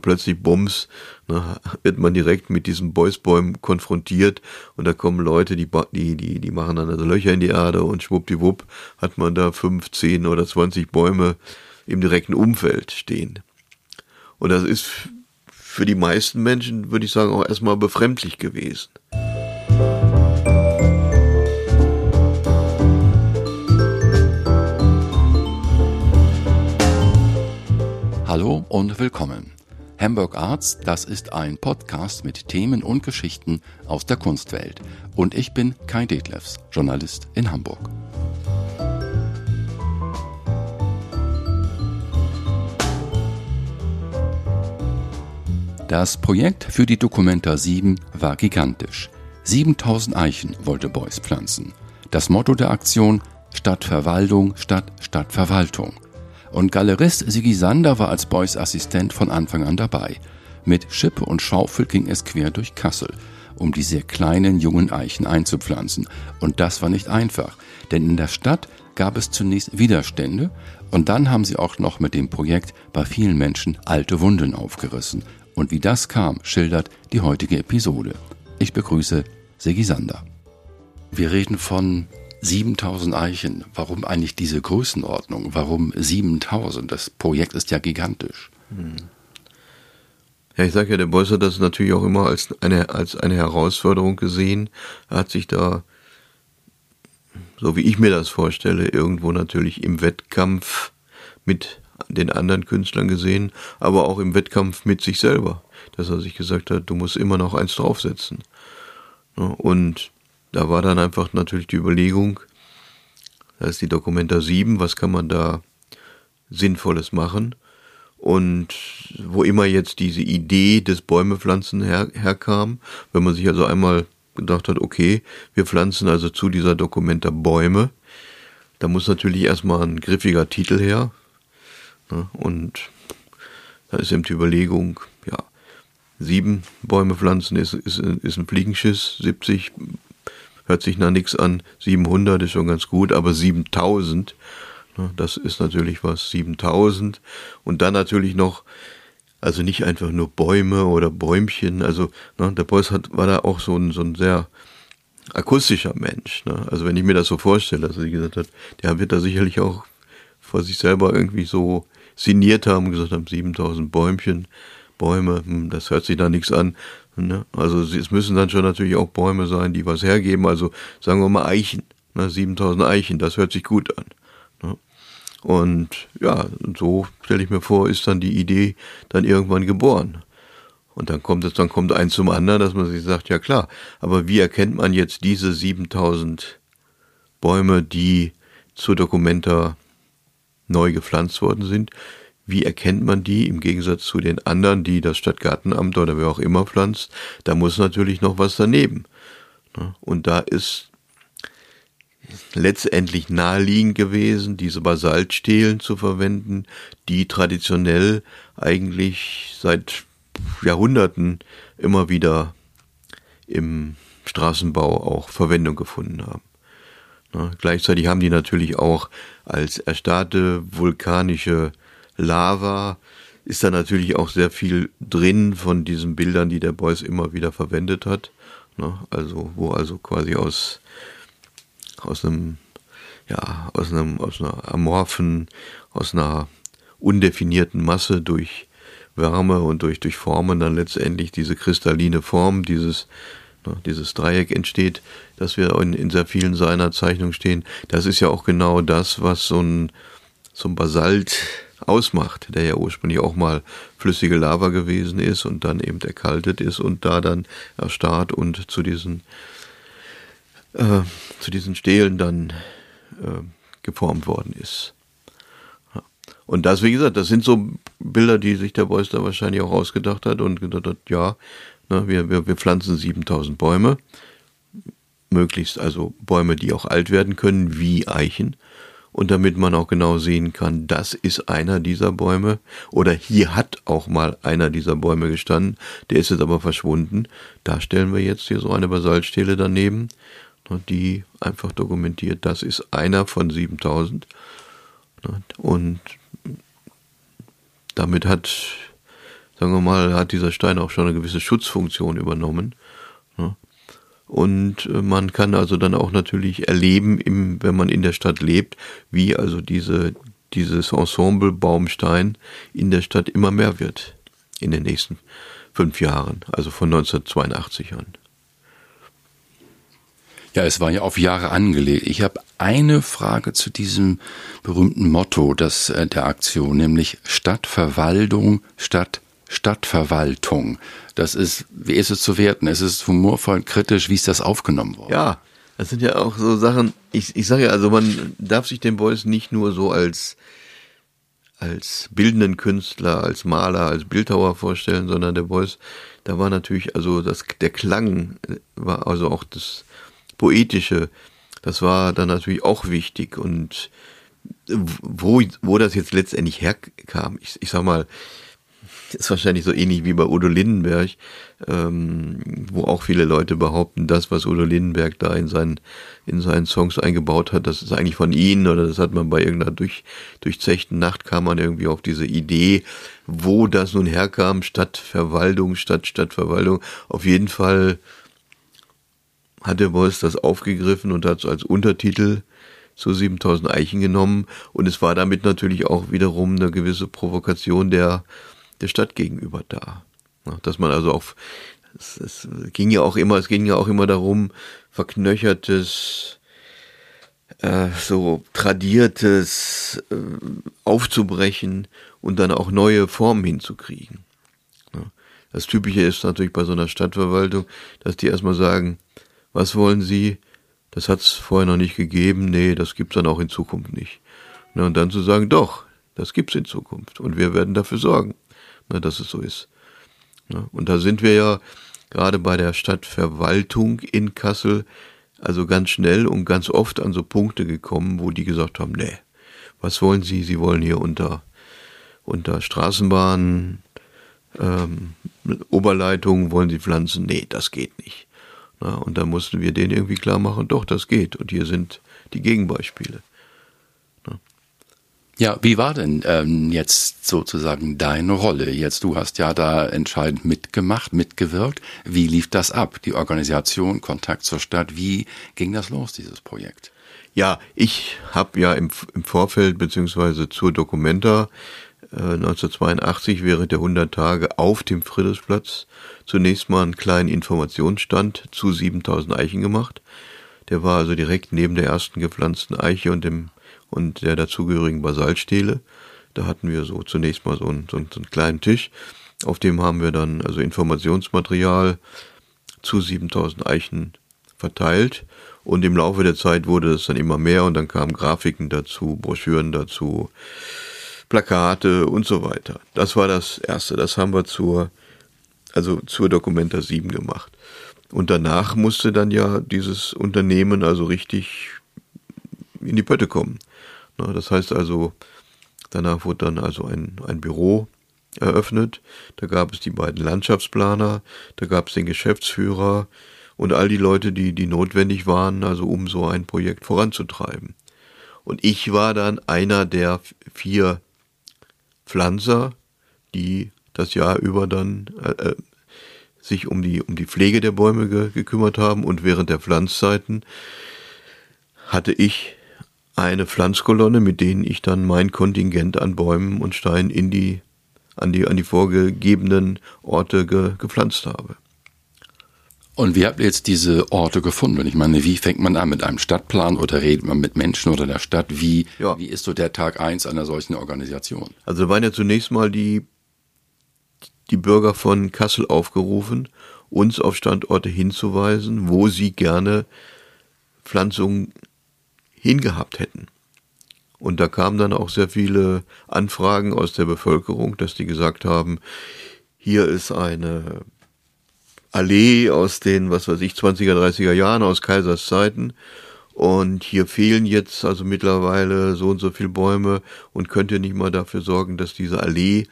plötzlich Bums, ne, wird man direkt mit diesen Bäusbäumen konfrontiert und da kommen Leute, die, die, die, die machen dann also Löcher in die Erde und schwuppdiwupp hat man da fünf, zehn oder zwanzig Bäume im direkten Umfeld stehen. Und das ist für die meisten Menschen, würde ich sagen, auch erstmal befremdlich gewesen. Hallo und willkommen. Hamburg Arts, das ist ein Podcast mit Themen und Geschichten aus der Kunstwelt. Und ich bin Kai Detlefs, Journalist in Hamburg. Das Projekt für die Documenta 7 war gigantisch. 7000 Eichen wollte Beuys pflanzen. Das Motto der Aktion Stadtverwaltung statt Stadtverwaltung. Und Galerist Sigi Sander war als Beuys Assistent von Anfang an dabei. Mit Schippe und Schaufel ging es quer durch Kassel, um die sehr kleinen jungen Eichen einzupflanzen. Und das war nicht einfach, denn in der Stadt gab es zunächst Widerstände und dann haben sie auch noch mit dem Projekt bei vielen Menschen alte Wunden aufgerissen. Und wie das kam, schildert die heutige Episode. Ich begrüße Sigi Sander. Wir reden von 7000 Eichen. Warum eigentlich diese Größenordnung? Warum 7000? Das Projekt ist ja gigantisch. Ja, ich sage ja, der Beuys hat das natürlich auch immer als eine, als eine Herausforderung gesehen. Er hat sich da, so wie ich mir das vorstelle, irgendwo natürlich im Wettkampf mit den anderen Künstlern gesehen, aber auch im Wettkampf mit sich selber. Dass er sich gesagt hat, du musst immer noch eins draufsetzen. Und da war dann einfach natürlich die Überlegung, da ist die Dokumenta 7, was kann man da Sinnvolles machen? Und wo immer jetzt diese Idee des Bäumepflanzen her, herkam, wenn man sich also einmal gedacht hat, okay, wir pflanzen also zu dieser Dokumenta Bäume, da muss natürlich erstmal ein griffiger Titel her. Ne? Und da ist eben die Überlegung, ja, sieben Bäume pflanzen ist, ist, ist ein Fliegenschiss, 70 hört sich nach nichts an. 700 ist schon ganz gut, aber 7000, ne, das ist natürlich was. 7000 und dann natürlich noch, also nicht einfach nur Bäume oder Bäumchen. Also ne, der Beuys hat, war da auch so ein, so ein sehr akustischer Mensch. Ne? Also wenn ich mir das so vorstelle, dass er gesagt hat, der wird da sicherlich auch vor sich selber irgendwie so sinniert haben gesagt haben, 7000 Bäumchen, Bäume, hm, das hört sich da nichts an. Ne? Also es müssen dann schon natürlich auch Bäume sein, die was hergeben. Also sagen wir mal Eichen, ne? 7000 Eichen, das hört sich gut an. Ne? Und ja, so stelle ich mir vor, ist dann die Idee dann irgendwann geboren. Und dann kommt es, dann kommt eins zum anderen, dass man sich sagt, ja klar, aber wie erkennt man jetzt diese 7000 Bäume, die zur Dokumenta neu gepflanzt worden sind? Wie erkennt man die im Gegensatz zu den anderen, die das Stadtgartenamt oder wer auch immer pflanzt? Da muss natürlich noch was daneben. Ne? Und da ist letztendlich naheliegend gewesen, diese Basaltstelen zu verwenden, die traditionell eigentlich seit Jahrhunderten immer wieder im Straßenbau auch Verwendung gefunden haben. Ne? Gleichzeitig haben die natürlich auch als erstarrte vulkanische Lava ist da natürlich auch sehr viel drin von diesen Bildern, die der Beuys immer wieder verwendet hat. Ne? Also, wo also quasi aus, aus einem, ja, aus einem, aus einer amorphen, aus einer undefinierten Masse durch Wärme und durch, durch Formen dann letztendlich diese kristalline Form, dieses, ne, dieses Dreieck entsteht, das wir in, in sehr vielen seiner Zeichnungen stehen. Das ist ja auch genau das, was so ein, so ein Basalt, ausmacht, der ja ursprünglich auch mal flüssige Lava gewesen ist und dann eben erkaltet ist und da dann erstarrt und zu diesen, äh, zu diesen Stelen dann äh, geformt worden ist. Und das, wie gesagt, das sind so Bilder, die sich der Beuys da wahrscheinlich auch ausgedacht hat und gedacht hat, ja, ne, wir, wir, wir pflanzen 7000 Bäume, möglichst also Bäume, die auch alt werden können, wie Eichen und damit man auch genau sehen kann, das ist einer dieser Bäume oder hier hat auch mal einer dieser Bäume gestanden, der ist jetzt aber verschwunden. Da stellen wir jetzt hier so eine Basaltstele daneben, ne, die einfach dokumentiert, das ist einer von 7000 ne, und damit hat sagen wir mal, hat dieser Stein auch schon eine gewisse Schutzfunktion übernommen. Und äh, man kann also dann auch natürlich erleben, im, wenn man in der Stadt lebt, wie also diese, dieses Ensemble Baumstein in der Stadt immer mehr wird in den nächsten fünf Jahren, also von 1982 an. Ja, es war ja auf Jahre angelegt. Ich habe eine Frage zu diesem berühmten Motto das, äh, der Aktion, nämlich Stadtverwaltung statt Stadtverwaltung. Das ist, wie ist es zu werten? Es ist humorvoll, kritisch, wie ist das aufgenommen worden? Ja, das sind ja auch so Sachen, ich, ich sage ja, also man darf sich den Beuys nicht nur so als, als bildenden Künstler, als Maler, als Bildhauer vorstellen, sondern der Beuys, da war natürlich, also das, der Klang war also auch das, Poetische, das war dann natürlich auch wichtig und wo, wo das jetzt letztendlich herkam, ich, ich sag mal, ist wahrscheinlich so ähnlich wie bei Udo Lindenberg, ähm, wo auch viele Leute behaupten, das, was Udo Lindenberg da in seinen, in seinen Songs eingebaut hat, das ist eigentlich von ihnen oder das hat man bei irgendeiner durch, durchzechten Nacht kam man irgendwie auf diese Idee, wo das nun herkam, Stadtverwaltung, Stadt, Stadtverwaltung. Auf jeden Fall hat der Beuys das aufgegriffen und hat es als Untertitel zu 7000 Eichen genommen und es war damit natürlich auch wiederum eine gewisse Provokation der, der Stadt gegenüber da. Dass man also auch, es, es ging ja auch immer, es ging ja auch immer darum, verknöchertes, äh, so tradiertes äh, aufzubrechen und dann auch neue Formen hinzukriegen. Das Typische ist natürlich bei so einer Stadtverwaltung, dass die erstmal sagen, was wollen Sie? Das hat es vorher noch nicht gegeben. Nee, das gibt's dann auch in Zukunft nicht. Und dann zu sagen, doch, das gibt's in Zukunft. Und wir werden dafür sorgen, na, dass es so ist. Na, und da sind wir ja gerade bei der Stadtverwaltung in Kassel also ganz schnell und ganz oft an so Punkte gekommen, wo die gesagt haben, nee, was wollen Sie? Sie wollen hier unter, unter Straßenbahnen, ähm, Oberleitungen wollen Sie pflanzen? Nee, das geht nicht. Na, und da mussten wir denen irgendwie klar machen, doch, das geht. Und hier sind die Gegenbeispiele. Ja, wie war denn ähm, jetzt sozusagen deine Rolle? Jetzt, du hast ja da entscheidend mitgemacht, mitgewirkt. Wie lief das ab? Die Organisation, Kontakt zur Stadt, wie ging das los, dieses Projekt? Ja, ich habe ja im, im Vorfeld beziehungsweise zur Dokumenta 1982 während der 100 Tage auf dem Friedrichsplatz zunächst mal einen kleinen Informationsstand zu 7000 Eichen gemacht. Der war also direkt neben der ersten gepflanzten Eiche und dem und der dazugehörigen Basaltstele. Da hatten wir so zunächst mal so einen, so einen kleinen Tisch. Auf dem haben wir dann also Informationsmaterial zu 7000 Eichen verteilt. Und im Laufe der Zeit wurde es dann immer mehr und dann kamen Grafiken dazu, Broschüren dazu, Plakate und so weiter. Das war das erste. Das haben wir zur, also zur Documenta 7 gemacht. Und danach musste dann ja dieses Unternehmen also richtig in die Pötte kommen. Das heißt also, danach wurde dann also ein, ein Büro eröffnet. Da gab es die beiden Landschaftsplaner, da gab es den Geschäftsführer und all die Leute, die, die notwendig waren, also um so ein Projekt voranzutreiben. Und ich war dann einer der vier Pflanzer, die das Jahr über dann äh, äh, sich um die, um die Pflege der Bäume ge gekümmert haben und während der Pflanzzeiten hatte ich eine Pflanzkolonne, mit denen ich dann mein Kontingent an Bäumen und Steinen in die, an die, an die vorgegebenen Orte ge gepflanzt habe. Und wie habt ihr jetzt diese Orte gefunden? Ich meine, wie fängt man an mit einem Stadtplan oder redet man mit Menschen oder der Stadt? Wie, ja. wie ist so der Tag eins einer solchen Organisation? Also waren ja zunächst mal die, die Bürger von Kassel aufgerufen, uns auf Standorte hinzuweisen, wo sie gerne Pflanzungen hingehabt hätten. Und da kamen dann auch sehr viele Anfragen aus der Bevölkerung, dass die gesagt haben, hier ist eine Allee aus den, was weiß ich, 20er, 30er Jahren, aus Kaisers Zeiten. Und hier fehlen jetzt also mittlerweile so und so viele Bäume und könnt ihr nicht mal dafür sorgen, dass diese Allee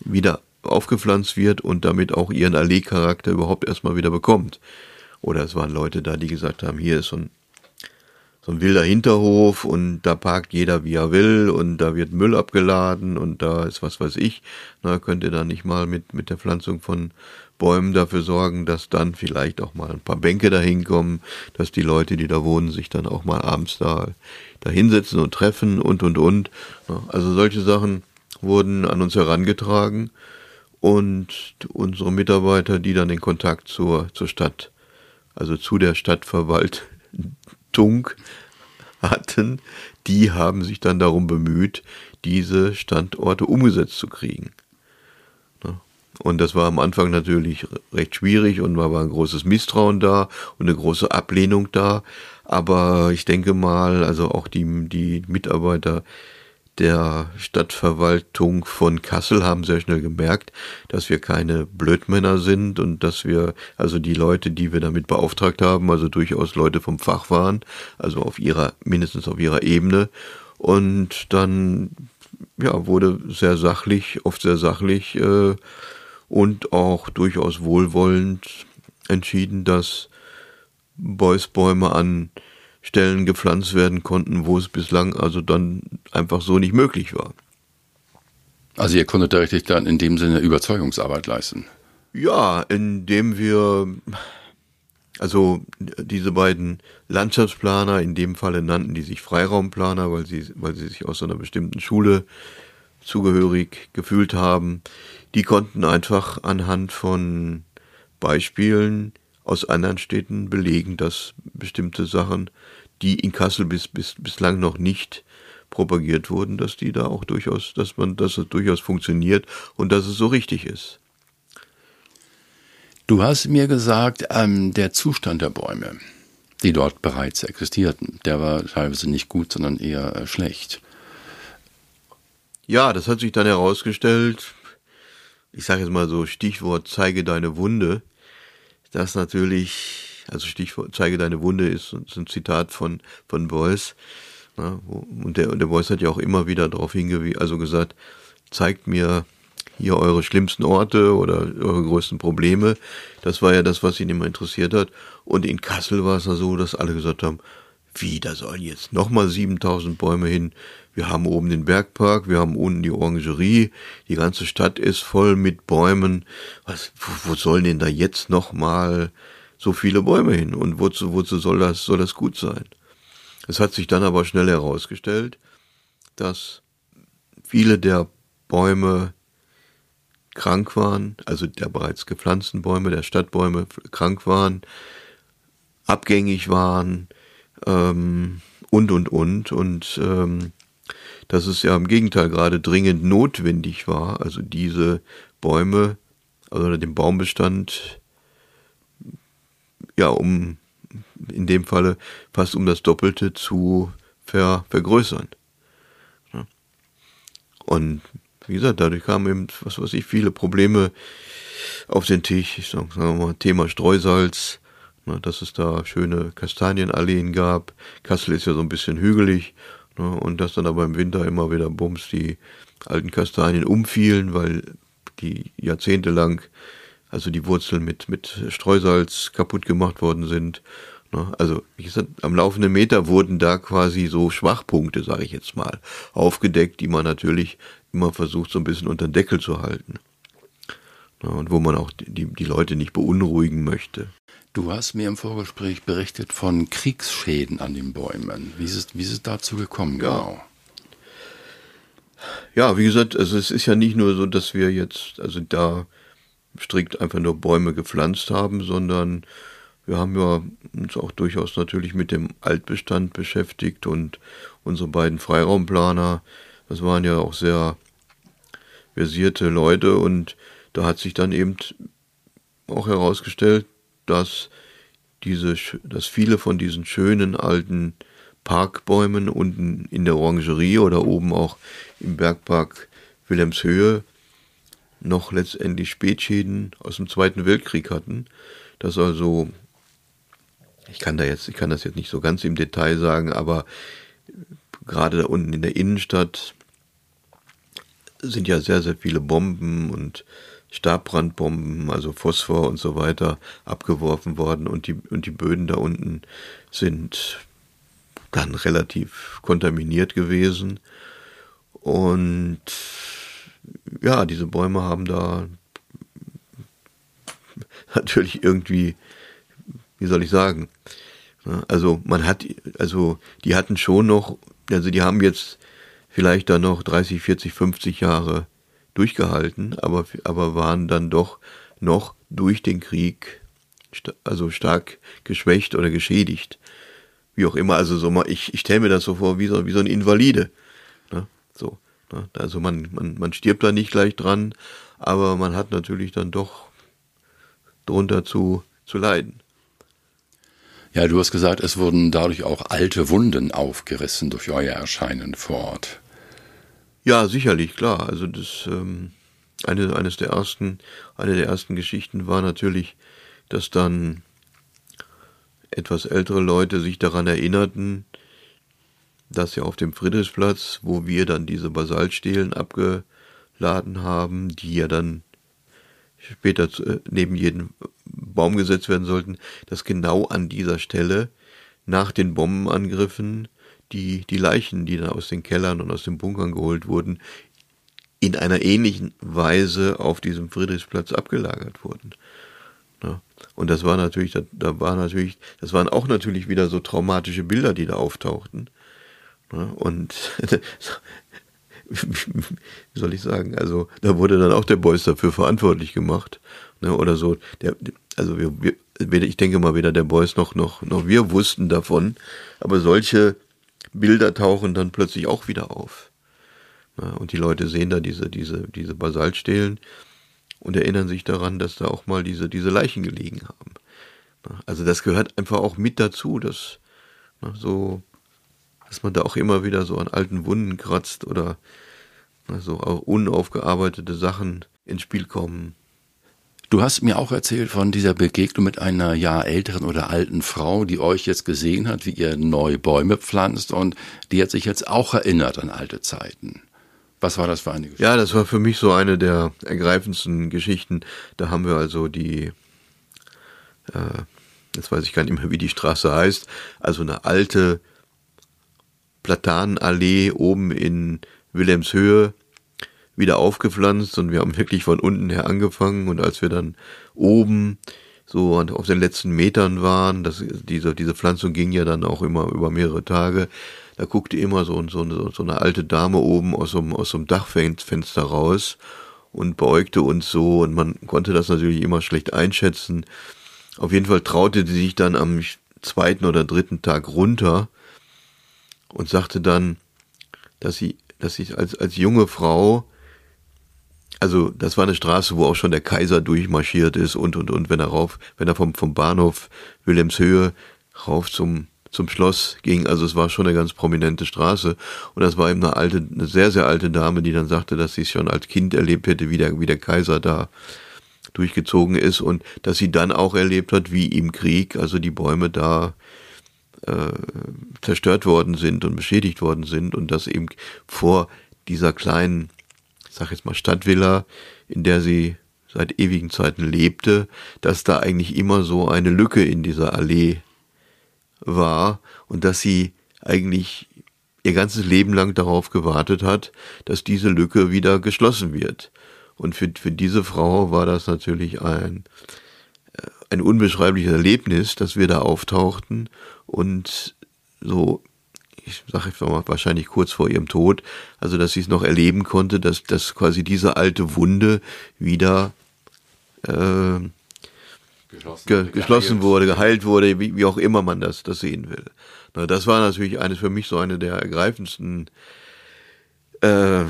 wieder aufgepflanzt wird und damit auch ihren Allee-Charakter überhaupt erstmal wieder bekommt. Oder es waren Leute da, die gesagt haben, hier ist so ein, so ein wilder Hinterhof und da parkt jeder wie er will und da wird Müll abgeladen und da ist was weiß ich. Na, könnt ihr da nicht mal mit, mit der Pflanzung von Bäumen dafür sorgen, dass dann vielleicht auch mal ein paar Bänke da hinkommen, dass die Leute, die da wohnen, sich dann auch mal abends da, da hinsetzen und treffen und und und. Also solche Sachen wurden an uns herangetragen und unsere Mitarbeiter, die dann den Kontakt zur, zur Stadt, also zu der Stadtverwaltung hatten, die haben sich dann darum bemüht, diese Standorte umgesetzt zu kriegen. Und das war am Anfang natürlich recht schwierig und da war ein großes Misstrauen da und eine große Ablehnung da. Aber ich denke mal, also auch die, die Mitarbeiter der Stadtverwaltung von Kassel haben sehr schnell gemerkt, dass wir keine Blödmänner sind und dass wir, also die Leute, die wir damit beauftragt haben, also durchaus Leute vom Fach waren, also auf ihrer, mindestens auf ihrer Ebene. Und dann, ja, wurde sehr sachlich, oft sehr sachlich äh, und auch durchaus wohlwollend entschieden, dass Bäusbäume an Stellen gepflanzt werden konnten, wo es bislang also dann einfach so nicht möglich war. Also ihr konntet da richtig dann in dem Sinne Überzeugungsarbeit leisten. Ja, indem wir also diese beiden Landschaftsplaner, in dem Falle nannten die sich Freiraumplaner, weil sie, weil sie sich aus einer bestimmten Schule zugehörig gefühlt haben, die konnten einfach anhand von Beispielen aus anderen Städten belegen, dass bestimmte Sachen, die in Kassel bis, bis, bislang noch nicht propagiert wurden, dass die da auch durchaus, dass man, dass es durchaus funktioniert und dass es so richtig ist. Du hast mir gesagt, ähm, der Zustand der Bäume, die dort bereits existierten, der war teilweise nicht gut, sondern eher äh, schlecht. Ja, das hat sich dann herausgestellt, ich sage jetzt mal so Stichwort zeige deine Wunde, das natürlich, also Stichwort zeige deine Wunde ist, ist ein Zitat von, von Beuys. Ja, und der, der Beuys hat ja auch immer wieder darauf hingewiesen, also gesagt, zeigt mir hier eure schlimmsten Orte oder eure größten Probleme. Das war ja das, was ihn immer interessiert hat. Und in Kassel war es ja so, dass alle gesagt haben, wie, da sollen jetzt nochmal 7000 Bäume hin. Wir haben oben den Bergpark, wir haben unten die Orangerie, die ganze Stadt ist voll mit Bäumen. Was, wo, wo sollen denn da jetzt nochmal so viele Bäume hin? Und wozu, wozu soll das, soll das gut sein? Es hat sich dann aber schnell herausgestellt, dass viele der Bäume krank waren, also der bereits gepflanzten Bäume, der Stadtbäume krank waren, abgängig waren, ähm, und, und, und. Und ähm, dass es ja im Gegenteil gerade dringend notwendig war, also diese Bäume, also den Baumbestand, ja, um in dem Falle fast um das Doppelte zu ver, vergrößern. Ja. Und wie gesagt, dadurch kamen eben, was weiß ich, viele Probleme auf den Tisch. Ich sag, sagen wir mal, Thema Streusalz, ne, dass es da schöne Kastanienalleen gab. Kassel ist ja so ein bisschen hügelig ne, und dass dann aber im Winter immer wieder Bums die alten Kastanien umfielen, weil die jahrzehntelang also die Wurzeln mit, mit Streusalz kaputt gemacht worden sind. Ne. Also, wie gesagt, am laufenden Meter wurden da quasi so Schwachpunkte, sage ich jetzt mal, aufgedeckt, die man natürlich immer versucht, so ein bisschen unter den Deckel zu halten. Ne, und wo man auch die, die Leute nicht beunruhigen möchte. Du hast mir im Vorgespräch berichtet von Kriegsschäden an den Bäumen. Wie ist es, wie ist es dazu gekommen, ja. genau? Ja, wie gesagt, also es ist ja nicht nur so, dass wir jetzt also da strikt einfach nur Bäume gepflanzt haben, sondern wir haben ja uns auch durchaus natürlich mit dem Altbestand beschäftigt und unsere beiden Freiraumplaner, das waren ja auch sehr versierte Leute und da hat sich dann eben auch herausgestellt, dass diese, dass viele von diesen schönen alten Parkbäumen unten in der Orangerie oder oben auch im Bergpark Wilhelmshöhe noch letztendlich Spätschäden aus dem Zweiten Weltkrieg hatten. Dass also, ich kann da jetzt, ich kann das jetzt nicht so ganz im Detail sagen, aber gerade da unten in der Innenstadt sind ja sehr, sehr viele Bomben und Stabbrandbomben, also Phosphor und so weiter, abgeworfen worden und die, und die Böden da unten sind dann relativ kontaminiert gewesen. Und ja, diese Bäume haben da natürlich irgendwie, wie soll ich sagen, also man hat, also die hatten schon noch, also die haben jetzt vielleicht da noch 30, 40, 50 Jahre durchgehalten, aber, aber waren dann doch noch durch den Krieg also stark geschwächt oder geschädigt. Wie auch immer, also so mal, ich, ich stelle mir das so vor, wie so, wie so ein Invalide. Ne? So, ne? Also man, man, man stirbt da nicht gleich dran, aber man hat natürlich dann doch drunter zu, zu leiden. Ja, du hast gesagt, es wurden dadurch auch alte Wunden aufgerissen durch euer Erscheinen vor Ort. Ja, sicherlich, klar. Also das ähm, eine, eines der ersten, eine der ersten Geschichten war natürlich, dass dann etwas ältere Leute sich daran erinnerten, dass ja auf dem Friedrichsplatz, wo wir dann diese Basaltstelen abgeladen haben, die ja dann später äh, neben jeden Baum gesetzt werden sollten, dass genau an dieser Stelle nach den Bombenangriffen die, die Leichen, die dann aus den Kellern und aus den Bunkern geholt wurden, in einer ähnlichen Weise auf diesem Friedrichsplatz abgelagert wurden. Ja. Und das war natürlich, da, da war natürlich, das waren auch natürlich wieder so traumatische Bilder, die da auftauchten. Ja. Und wie soll ich sagen, also da wurde dann auch der Beuys dafür verantwortlich gemacht. Ne, oder so. Der, also wir, wir, ich denke mal weder der Beuys noch, noch, noch wir wussten davon, aber solche Bilder tauchen dann plötzlich auch wieder auf. Ne, und die Leute sehen da diese, diese, diese Basaltstelen und erinnern sich daran, dass da auch mal diese, diese Leichen gelegen haben. Ne, also das gehört einfach auch mit dazu, dass ne, so dass man da auch immer wieder so an alten Wunden kratzt oder so auch unaufgearbeitete Sachen ins Spiel kommen. Du hast mir auch erzählt von dieser Begegnung mit einer ja älteren oder alten Frau, die euch jetzt gesehen hat, wie ihr neu Bäume pflanzt und die hat sich jetzt auch erinnert an alte Zeiten. Was war das für eine Geschichte? Ja, das war für mich so eine der ergreifendsten Geschichten. Da haben wir also die, äh, jetzt weiß ich gar nicht mehr, wie die Straße heißt, also eine alte Platanenallee oben in Wilhelmshöhe wieder aufgepflanzt und wir haben wirklich von unten her angefangen und als wir dann oben so auf den letzten Metern waren, das, diese, diese Pflanzung ging ja dann auch immer über mehrere Tage, da guckte immer so, so, so eine alte Dame oben aus so, einem, aus so einem Dachfenster raus und beäugte uns so und man konnte das natürlich immer schlecht einschätzen. Auf jeden Fall traute sie sich dann am zweiten oder dritten Tag runter und sagte dann, dass sie, dass sie als, als junge Frau, also das war eine Straße, wo auch schon der Kaiser durchmarschiert ist und und und, wenn er rauf, wenn er vom, vom Bahnhof Wilhelmshöhe rauf zum zum Schloss ging, also es war schon eine ganz prominente Straße. Und das war eben eine alte, eine sehr, sehr alte Dame, die dann sagte, dass sie es schon als Kind erlebt hätte, wie der, wie der Kaiser da durchgezogen ist und dass sie dann auch erlebt hat, wie im Krieg, also die Bäume da äh, zerstört worden sind und beschädigt worden sind und dass eben vor dieser kleinen, ich sag jetzt mal Stadtvilla, in der sie seit ewigen Zeiten lebte, dass da eigentlich immer so eine Lücke in dieser Allee war und dass sie eigentlich ihr ganzes Leben lang darauf gewartet hat, dass diese Lücke wieder geschlossen wird. Und für, für diese Frau war das natürlich ein, äh, ein unbeschreibliches Erlebnis, dass wir da auftauchten und so, ich sage jetzt mal wahrscheinlich kurz vor ihrem Tod, also dass sie es noch erleben konnte, dass, dass quasi diese alte Wunde wieder äh, geschlossen, ge geschlossen wurde, geheilt wurde, wie, wie auch immer man das, das sehen will. Na, das war natürlich eines für mich so eine der ergreifendsten äh,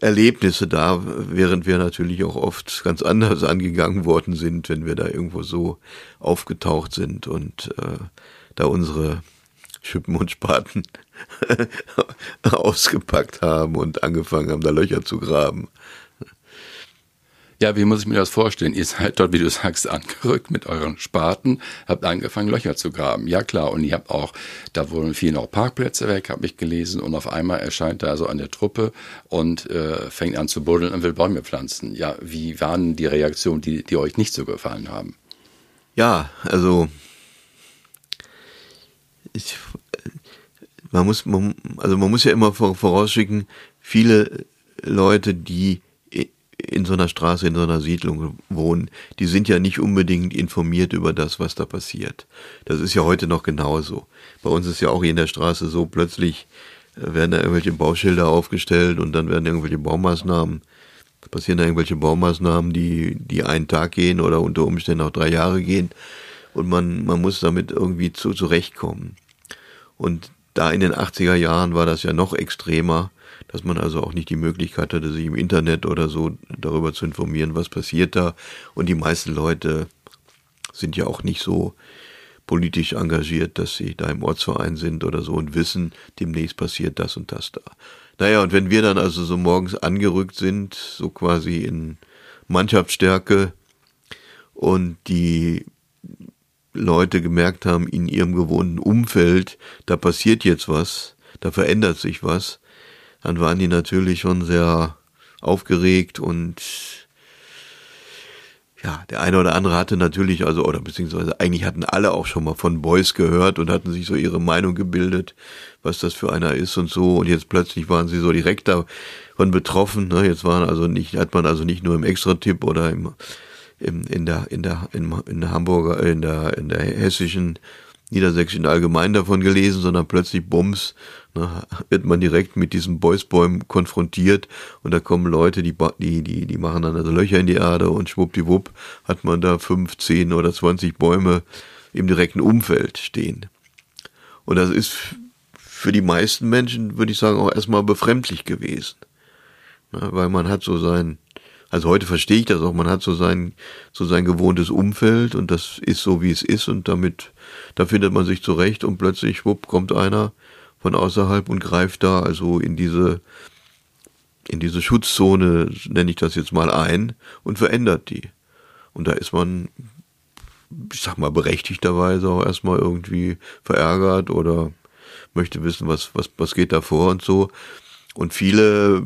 Erlebnisse da, während wir natürlich auch oft ganz anders angegangen worden sind, wenn wir da irgendwo so aufgetaucht sind und äh, da unsere Schippen und Spaten ausgepackt haben und angefangen haben, da Löcher zu graben. Ja, wie muss ich mir das vorstellen? Ihr seid dort, wie du sagst, angerückt mit euren Spaten, habt angefangen, Löcher zu graben. Ja, klar. Und ihr habt auch, da wurden viele auch Parkplätze weg, habe ich gelesen. Und auf einmal erscheint da so eine Truppe und äh, fängt an zu buddeln und will Bäume pflanzen. Ja, wie waren die Reaktionen, die, die euch nicht so gefallen haben? Ja, also ich, man muss, man, also man muss ja immer vorausschicken, viele Leute, die in so einer Straße, in so einer Siedlung wohnen, die sind ja nicht unbedingt informiert über das, was da passiert. Das ist ja heute noch genauso. Bei uns ist ja auch hier in der Straße so, plötzlich äh, werden da irgendwelche Bauschilder aufgestellt und dann werden irgendwelche Baumaßnahmen, passieren da irgendwelche Baumaßnahmen, die, die einen Tag gehen oder unter Umständen auch drei Jahre gehen und man, man muss damit irgendwie zu, zurechtkommen. Und da in den 80er Jahren war das ja noch extremer, dass man also auch nicht die Möglichkeit hatte, sich im Internet oder so darüber zu informieren, was passiert da. Und die meisten Leute sind ja auch nicht so politisch engagiert, dass sie da im Ortsverein sind oder so und wissen, demnächst passiert das und das da. Naja, und wenn wir dann also so morgens angerückt sind, so quasi in Mannschaftsstärke und die Leute gemerkt haben, in ihrem gewohnten Umfeld, da passiert jetzt was, da verändert sich was, dann waren die natürlich schon sehr aufgeregt und ja, der eine oder andere hatte natürlich, also, oder beziehungsweise eigentlich hatten alle auch schon mal von Beuys gehört und hatten sich so ihre Meinung gebildet, was das für einer ist und so. Und jetzt plötzlich waren sie so direkt davon betroffen. Ne? Jetzt waren also nicht, hat man also nicht nur im Extra-Tipp oder im im, in der, in der, in, in der Hamburger, in der, in der hessischen, niedersächsischen Allgemein davon gelesen, sondern plötzlich Bums, ne, wird man direkt mit diesen Boysbäumen konfrontiert und da kommen Leute, die, die, die, die machen dann also Löcher in die Erde und schwuppdiwupp hat man da fünf, zehn oder zwanzig Bäume im direkten Umfeld stehen. Und das ist für die meisten Menschen, würde ich sagen, auch erstmal befremdlich gewesen. Ne, weil man hat so sein, also heute verstehe ich das auch, man hat so sein, so sein gewohntes Umfeld und das ist so, wie es ist und damit, da findet man sich zurecht und plötzlich, schwupp, kommt einer von außerhalb und greift da also in diese, in diese Schutzzone, nenne ich das jetzt mal ein, und verändert die. Und da ist man, ich sag mal, berechtigterweise auch erstmal irgendwie verärgert oder möchte wissen, was, was, was geht da vor und so. Und viele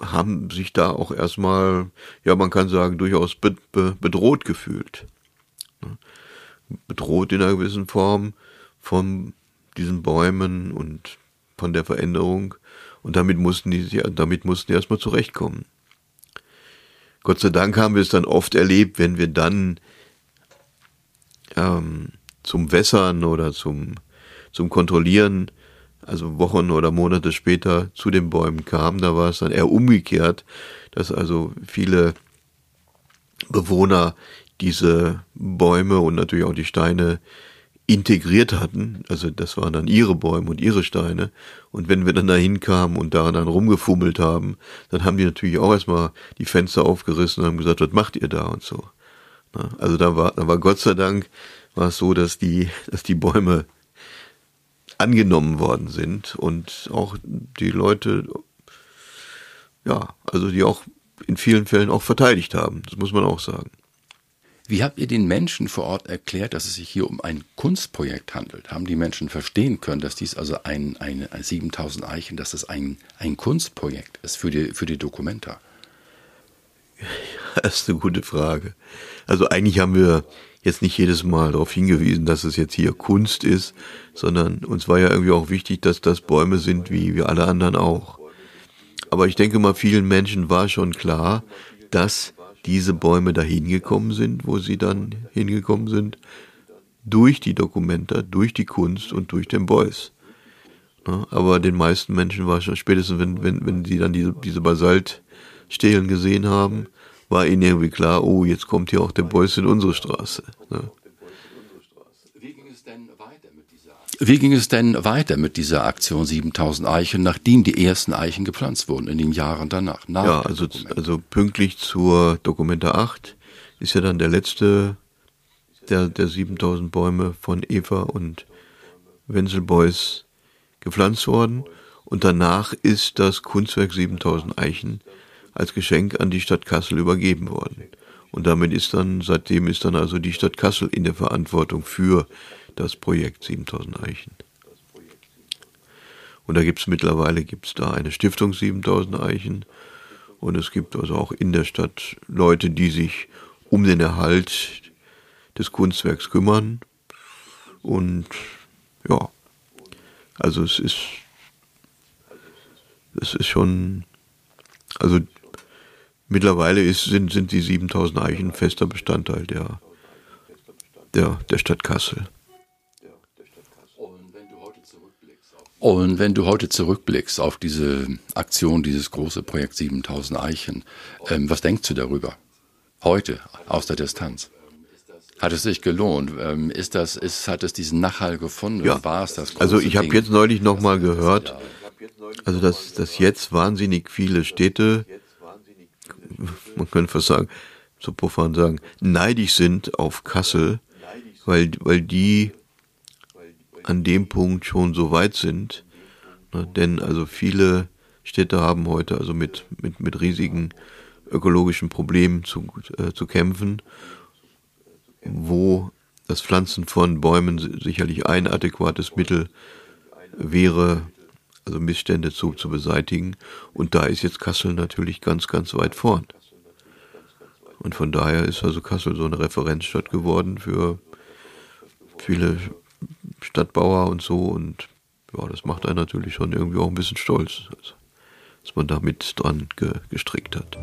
haben sich da auch erstmal, ja, man kann sagen, durchaus be be bedroht gefühlt. Bedroht in einer gewissen Form von diesen Bäumen und von der Veränderung. Und damit mussten die, damit mussten die erstmal zurechtkommen. Gott sei Dank haben wir es dann oft erlebt, wenn wir dann ähm, zum Wässern oder zum, zum Kontrollieren also Wochen oder Monate später zu den Bäumen kam, da war es dann eher umgekehrt, dass also viele Bewohner diese Bäume und natürlich auch die Steine integriert hatten. Also das waren dann ihre Bäume und ihre Steine. Und wenn wir dann da hinkamen und daran dann rumgefummelt haben, dann haben die natürlich auch erstmal die Fenster aufgerissen und haben gesagt, was macht ihr da und so. Also da war, da war Gott sei Dank war es so, dass die, dass die Bäume angenommen worden sind und auch die Leute, ja, also die auch in vielen Fällen auch verteidigt haben. Das muss man auch sagen. Wie habt ihr den Menschen vor Ort erklärt, dass es sich hier um ein Kunstprojekt handelt? Haben die Menschen verstehen können, dass dies also ein, ein, ein 7000 Eichen, dass es ein, ein Kunstprojekt ist für die, für die Dokumenta? Das ist eine gute Frage. Also eigentlich haben wir jetzt nicht jedes Mal darauf hingewiesen, dass es jetzt hier Kunst ist, sondern uns war ja irgendwie auch wichtig, dass das Bäume sind, wie wir alle anderen auch. Aber ich denke mal, vielen Menschen war schon klar, dass diese Bäume da hingekommen sind, wo sie dann hingekommen sind, durch die Dokumenta, durch die Kunst und durch den Beuys. Aber den meisten Menschen war schon spätestens, wenn, wenn, wenn sie dann diese, diese Basaltstelen gesehen haben, war ihnen irgendwie klar, oh, jetzt kommt hier auch der Beuys in unsere Straße. Ne? Wie ging es denn weiter mit dieser Aktion 7000 Eichen, nachdem die ersten Eichen gepflanzt wurden, in den Jahren danach? ja, also, also pünktlich zur Dokumenta 8 ist ja dann der letzte der, der 7000 Bäume von Eva und Wenzel Beuys gepflanzt worden. Und danach ist das Kunstwerk 7000 Eichen als Geschenk an die Stadt Kassel übergeben worden. Und damit ist dann, seitdem ist dann also die Stadt Kassel in der Verantwortung für das Projekt 7000 Eichen. Und da gibt es mittlerweile gibt's da eine Stiftung 7000 Eichen. Und es gibt also auch in der Stadt Leute, die sich um den Erhalt des Kunstwerks kümmern. Und ja, Also es ist, es ist schon, also mittlerweile ist, sind, sind die 7000 Eichen fester Bestandteil der, der, der Stadt Kassel. Und wenn du heute zurückblickst auf diese Aktion, dieses große Projekt 7000 Eichen, ähm, was denkst du darüber? Heute, aus der Distanz? Hat es sich gelohnt? Ähm, ist das, ist, hat es diesen Nachhall gefunden? Ja. War es das Also ich habe jetzt neulich nochmal gehört, also dass, dass jetzt wahnsinnig viele Städte, man könnte fast sagen, so profan sagen, neidisch sind auf Kassel, weil, weil die an dem Punkt schon so weit sind. Ne? Denn also viele Städte haben heute also mit, mit, mit riesigen ökologischen Problemen zu, äh, zu kämpfen wo das Pflanzen von Bäumen sicherlich ein adäquates Mittel wäre, also Missstände zu, zu beseitigen. Und da ist jetzt Kassel natürlich ganz, ganz weit vorn. Und von daher ist also Kassel so eine Referenzstadt geworden für viele Stadtbauer und so. Und ja, das macht einen natürlich schon irgendwie auch ein bisschen stolz, also, dass man da mit dran ge gestrickt hat.